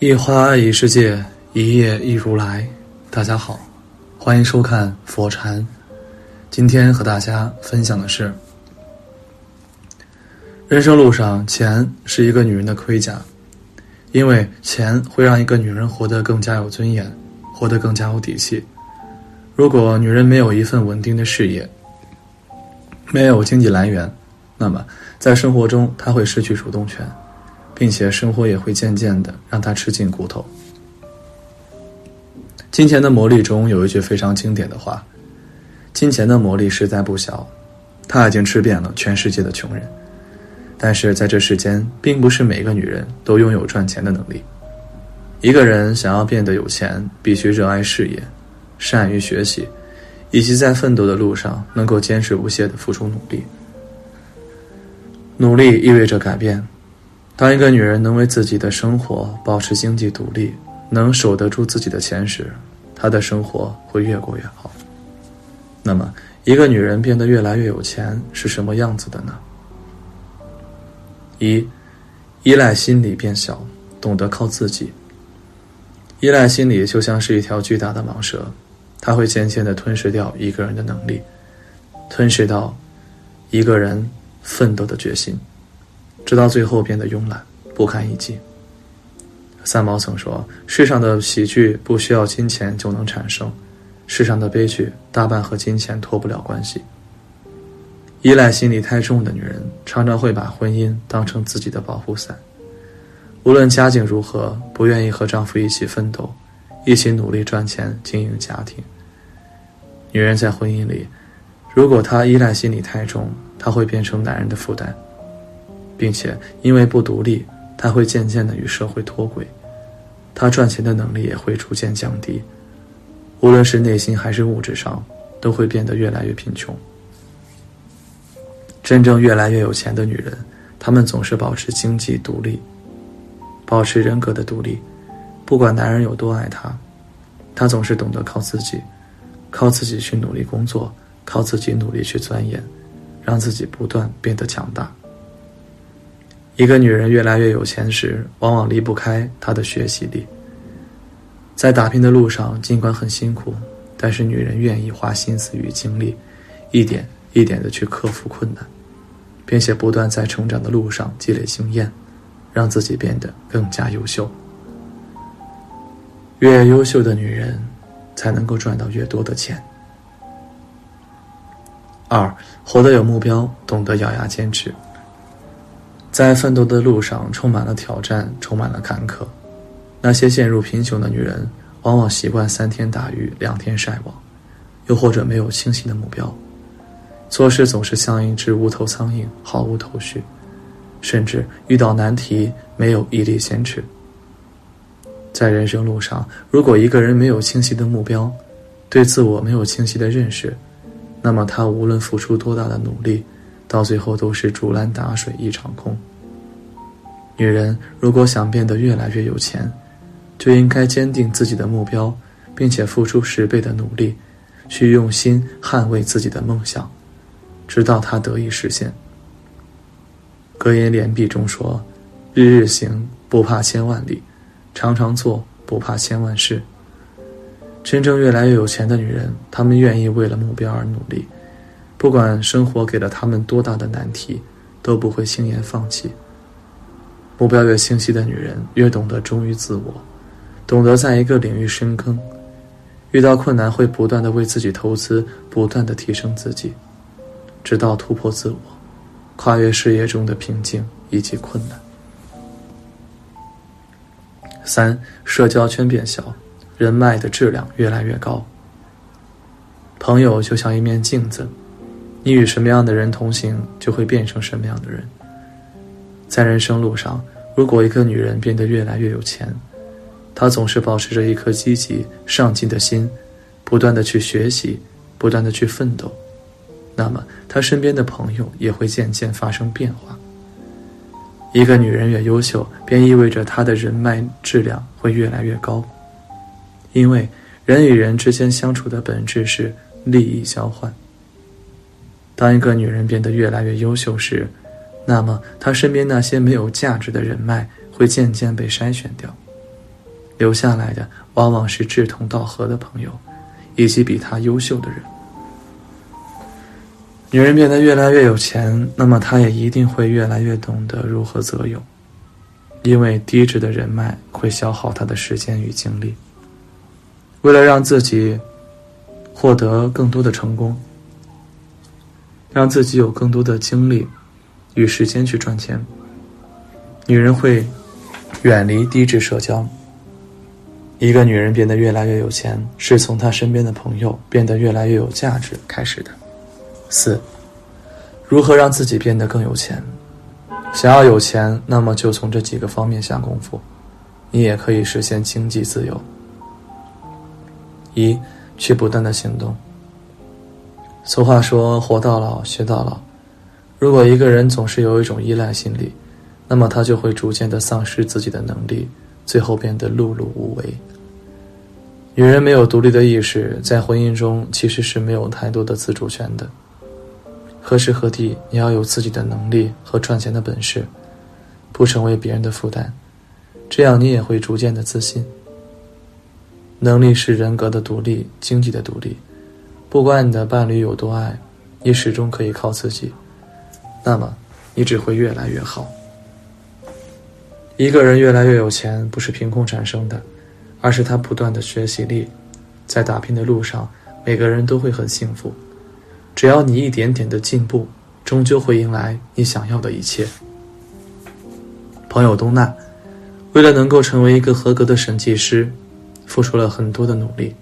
一花一世界，一叶一如来。大家好，欢迎收看佛禅。今天和大家分享的是：人生路上，钱是一个女人的盔甲，因为钱会让一个女人活得更加有尊严，活得更加有底气。如果女人没有一份稳定的事业，没有经济来源，那么在生活中她会失去主动权。并且生活也会渐渐的让他吃尽骨头。金钱的魔力中有一句非常经典的话：“金钱的魔力实在不小，他已经吃遍了全世界的穷人。”但是在这世间，并不是每个女人都拥有赚钱的能力。一个人想要变得有钱，必须热爱事业，善于学习，以及在奋斗的路上能够坚持不懈的付出努力。努力意味着改变。当一个女人能为自己的生活保持经济独立，能守得住自己的钱时，她的生活会越过越好。那么，一个女人变得越来越有钱是什么样子的呢？一，依赖心理变小，懂得靠自己。依赖心理就像是一条巨大的蟒蛇，它会渐渐的吞噬掉一个人的能力，吞噬到一个人奋斗的决心。直到最后变得慵懒不堪一击。三毛曾说：“世上的喜剧不需要金钱就能产生，世上的悲剧大半和金钱脱不了关系。”依赖心理太重的女人，常常会把婚姻当成自己的保护伞，无论家境如何，不愿意和丈夫一起奋斗，一起努力赚钱经营家庭。女人在婚姻里，如果她依赖心理太重，她会变成男人的负担。并且因为不独立，他会渐渐的与社会脱轨，他赚钱的能力也会逐渐降低，无论是内心还是物质上，都会变得越来越贫穷。真正越来越有钱的女人，她们总是保持经济独立，保持人格的独立，不管男人有多爱她，她总是懂得靠自己，靠自己去努力工作，靠自己努力去钻研，让自己不断变得强大。一个女人越来越有钱时，往往离不开她的学习力。在打拼的路上，尽管很辛苦，但是女人愿意花心思与精力，一点一点的去克服困难，并且不断在成长的路上积累经验，让自己变得更加优秀。越优秀的女人，才能够赚到越多的钱。二，活得有目标，懂得咬牙坚持。在奋斗的路上，充满了挑战，充满了坎坷。那些陷入贫穷的女人，往往习惯三天打鱼两天晒网，又或者没有清晰的目标，做事总是像一只无头苍蝇，毫无头绪，甚至遇到难题没有毅力坚持。在人生路上，如果一个人没有清晰的目标，对自我没有清晰的认识，那么他无论付出多大的努力，到最后都是竹篮打水一场空。女人如果想变得越来越有钱，就应该坚定自己的目标，并且付出十倍的努力，去用心捍卫自己的梦想，直到它得以实现。格言联璧中说：“日日行，不怕千万里；常常做，不怕千万事。”真正越来越有钱的女人，她们愿意为了目标而努力，不管生活给了他们多大的难题，都不会轻言放弃。目标越清晰的女人，越懂得忠于自我，懂得在一个领域深耕，遇到困难会不断的为自己投资，不断的提升自己，直到突破自我，跨越事业中的瓶颈以及困难。三，社交圈变小，人脉的质量越来越高。朋友就像一面镜子，你与什么样的人同行，就会变成什么样的人。在人生路上，如果一个女人变得越来越有钱，她总是保持着一颗积极上进的心，不断的去学习，不断的去奋斗，那么她身边的朋友也会渐渐发生变化。一个女人越优秀，便意味着她的人脉质量会越来越高，因为人与人之间相处的本质是利益交换。当一个女人变得越来越优秀时，那么，她身边那些没有价值的人脉会渐渐被筛选掉，留下来的往往是志同道合的朋友，以及比她优秀的人。女人变得越来越有钱，那么她也一定会越来越懂得如何择友，因为低质的人脉会消耗她的时间与精力。为了让自己获得更多的成功，让自己有更多的精力与时间去赚钱，女人会远离低质社交。一个女人变得越来越有钱，是从她身边的朋友变得越来越有价值开始的。四，如何让自己变得更有钱？想要有钱，那么就从这几个方面下功夫，你也可以实现经济自由。一，去不断的行动。俗话说“活到老，学到老”。如果一个人总是有一种依赖心理，那么他就会逐渐的丧失自己的能力，最后变得碌碌无为。女人没有独立的意识，在婚姻中其实是没有太多的自主权的。何时何地，你要有自己的能力和赚钱的本事，不成为别人的负担，这样你也会逐渐的自信。能力是人格的独立，经济的独立。不管你的伴侣有多爱，你始终可以靠自己，那么你只会越来越好。一个人越来越有钱，不是凭空产生的，而是他不断的学习力，在打拼的路上，每个人都会很幸福。只要你一点点的进步，终究会迎来你想要的一切。朋友东娜，为了能够成为一个合格的审计师，付出了很多的努力。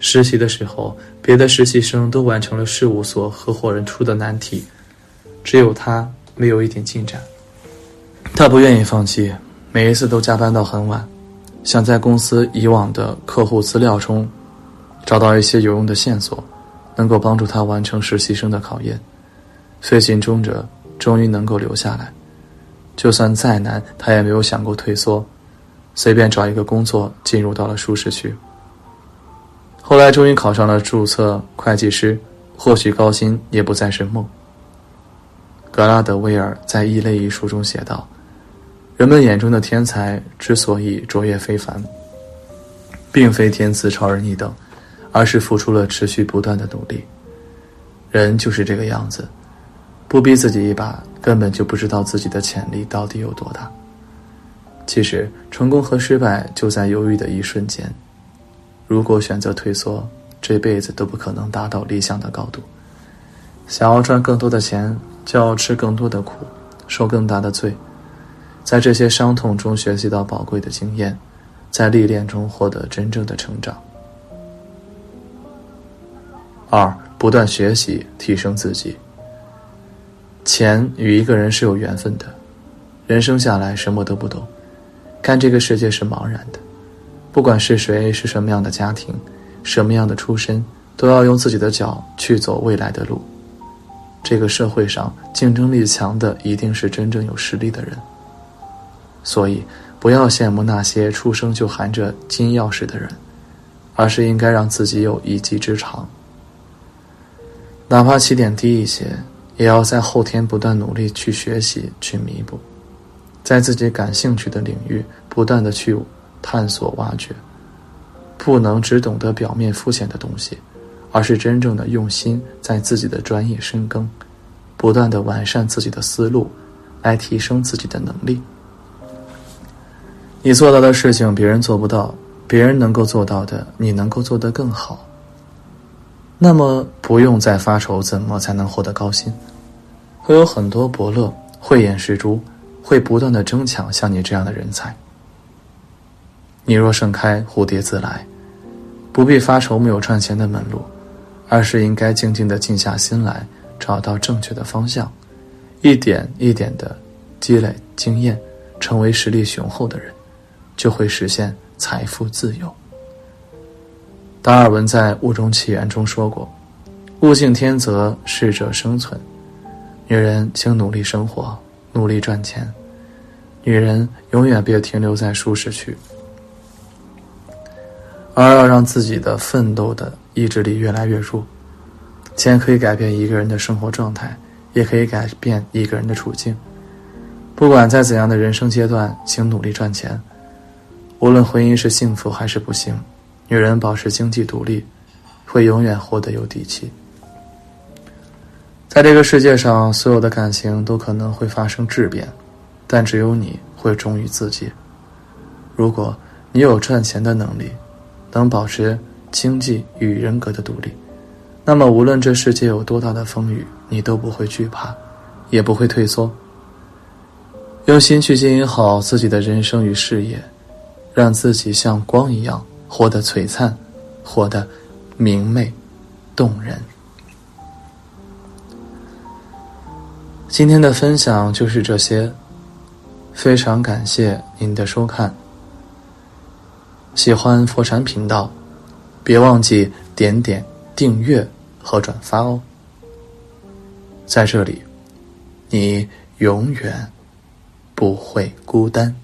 实习的时候，别的实习生都完成了事务所合伙人出的难题，只有他没有一点进展。他不愿意放弃，每一次都加班到很晚，想在公司以往的客户资料中找到一些有用的线索。能够帮助他完成实习生的考验，费尽周折，终于能够留下来。就算再难，他也没有想过退缩，随便找一个工作进入到了舒适区。后来终于考上了注册会计师，或许高薪也不再是梦。格拉德威尔在《异类》一书中写道：“人们眼中的天才之所以卓越非凡，并非天资超人一等。”而是付出了持续不断的努力。人就是这个样子，不逼自己一把，根本就不知道自己的潜力到底有多大。其实，成功和失败就在犹豫的一瞬间。如果选择退缩，这辈子都不可能达到理想的高度。想要赚更多的钱，就要吃更多的苦，受更大的罪，在这些伤痛中学习到宝贵的经验，在历练中获得真正的成长。二，不断学习，提升自己。钱与一个人是有缘分的，人生下来什么都不懂，看这个世界是茫然的。不管是谁，是什么样的家庭，什么样的出身，都要用自己的脚去走未来的路。这个社会上竞争力强的，一定是真正有实力的人。所以，不要羡慕那些出生就含着金钥匙的人，而是应该让自己有一技之长。哪怕起点低一些，也要在后天不断努力去学习、去弥补，在自己感兴趣的领域不断的去探索、挖掘，不能只懂得表面肤浅的东西，而是真正的用心在自己的专业深耕，不断的完善自己的思路，来提升自己的能力。你做到的事情别人做不到，别人能够做到的，你能够做得更好。那么不用再发愁怎么才能获得高薪，会有很多伯乐慧眼识珠，会不断的争抢像你这样的人才。你若盛开，蝴蝶自来，不必发愁没有赚钱的门路，而是应该静静的静下心来，找到正确的方向，一点一点的积累经验，成为实力雄厚的人，就会实现财富自由。达尔文在《物种起源》中说过：“物竞天择，适者生存。”女人，请努力生活，努力赚钱。女人永远别停留在舒适区，而要让自己的奋斗的意志力越来越弱。钱可以改变一个人的生活状态，也可以改变一个人的处境。不管在怎样的人生阶段，请努力赚钱。无论婚姻是幸福还是不幸，女人保持经济独立，会永远活得有底气。在这个世界上，所有的感情都可能会发生质变，但只有你会忠于自己。如果你有赚钱的能力，能保持经济与人格的独立，那么无论这世界有多大的风雨，你都不会惧怕，也不会退缩。用心去经营好自己的人生与事业，让自己像光一样活得璀璨，活得明媚动人。今天的分享就是这些，非常感谢您的收看。喜欢佛禅频道，别忘记点点订阅和转发哦。在这里，你永远不会孤单。